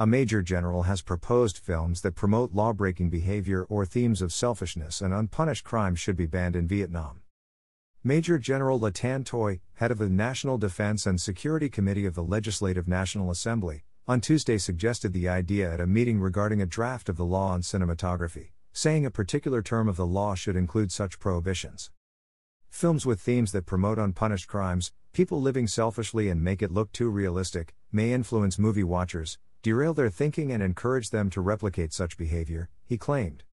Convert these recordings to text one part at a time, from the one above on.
A major general has proposed films that promote law breaking behavior or themes of selfishness and unpunished crime should be banned in Vietnam. Major General Le Tan Toi, head of the National Defense and Security Committee of the Legislative National Assembly, on Tuesday suggested the idea at a meeting regarding a draft of the law on cinematography, saying a particular term of the law should include such prohibitions. Films with themes that promote unpunished crimes, people living selfishly and make it look too realistic, may influence movie watchers, derail their thinking, and encourage them to replicate such behavior, he claimed.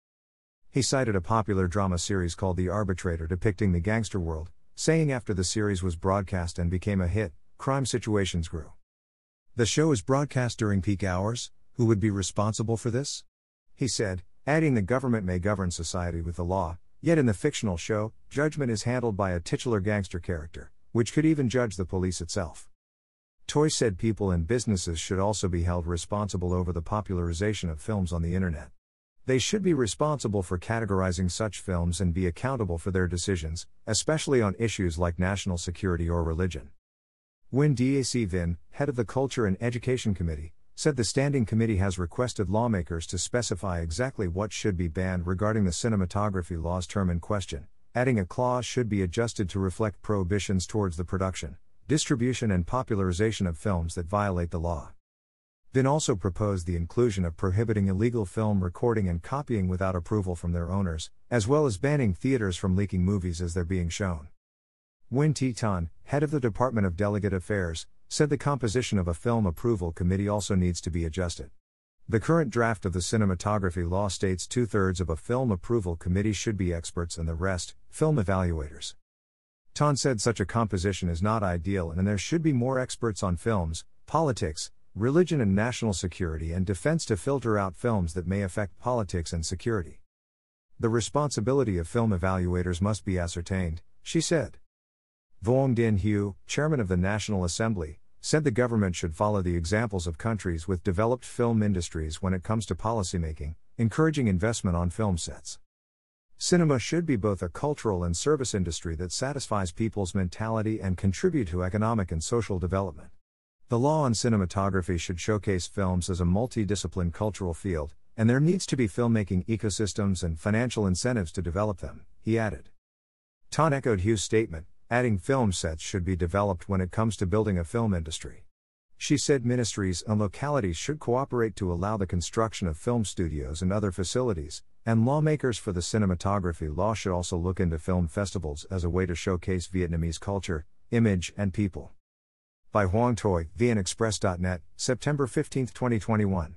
He cited a popular drama series called The Arbitrator depicting the gangster world, saying after the series was broadcast and became a hit, crime situations grew. The show is broadcast during peak hours, who would be responsible for this? He said, adding the government may govern society with the law, yet in the fictional show, judgment is handled by a titular gangster character, which could even judge the police itself. Toi said people and businesses should also be held responsible over the popularization of films on the internet. They should be responsible for categorizing such films and be accountable for their decisions, especially on issues like national security or religion. Nguyen Dac Vinh, head of the Culture and Education Committee, said the Standing Committee has requested lawmakers to specify exactly what should be banned regarding the cinematography law's term in question, adding a clause should be adjusted to reflect prohibitions towards the production, distribution, and popularization of films that violate the law. Vinh also proposed the inclusion of prohibiting illegal film recording and copying without approval from their owners, as well as banning theaters from leaking movies as they're being shown. Nguyen Thi Ton, head of the Department of Delegate Affairs, said the composition of a film approval committee also needs to be adjusted. The current draft of the cinematography law states two thirds of a film approval committee should be experts and the rest, film evaluators. Ton said such a composition is not ideal and there should be more experts on films, politics, religion and national security and defense to filter out films that may affect politics and security. The responsibility of film evaluators must be ascertained, she said. Vuong Dinh Hue, chairman of the National Assembly, said the government should follow the examples of countries with developed film industries when it comes to policymaking, encouraging investment on film sets. Cinema should be both a cultural and service industry that satisfies people's mentality and contribute to economic and social development. The law on cinematography should showcase films as a multidiscipline cultural field, and there needs to be filmmaking ecosystems and financial incentives to develop them, he added. Ton echoed Hue's statement, adding film sets should be developed when it comes to building a film industry. She said ministries and localities should cooperate to allow the construction of film studios and other facilities, and lawmakers for the cinematography law should also look into film festivals as a way to showcase Vietnamese culture, image, and people by Hoang Toi, VnExpress.net, September 15, 2021.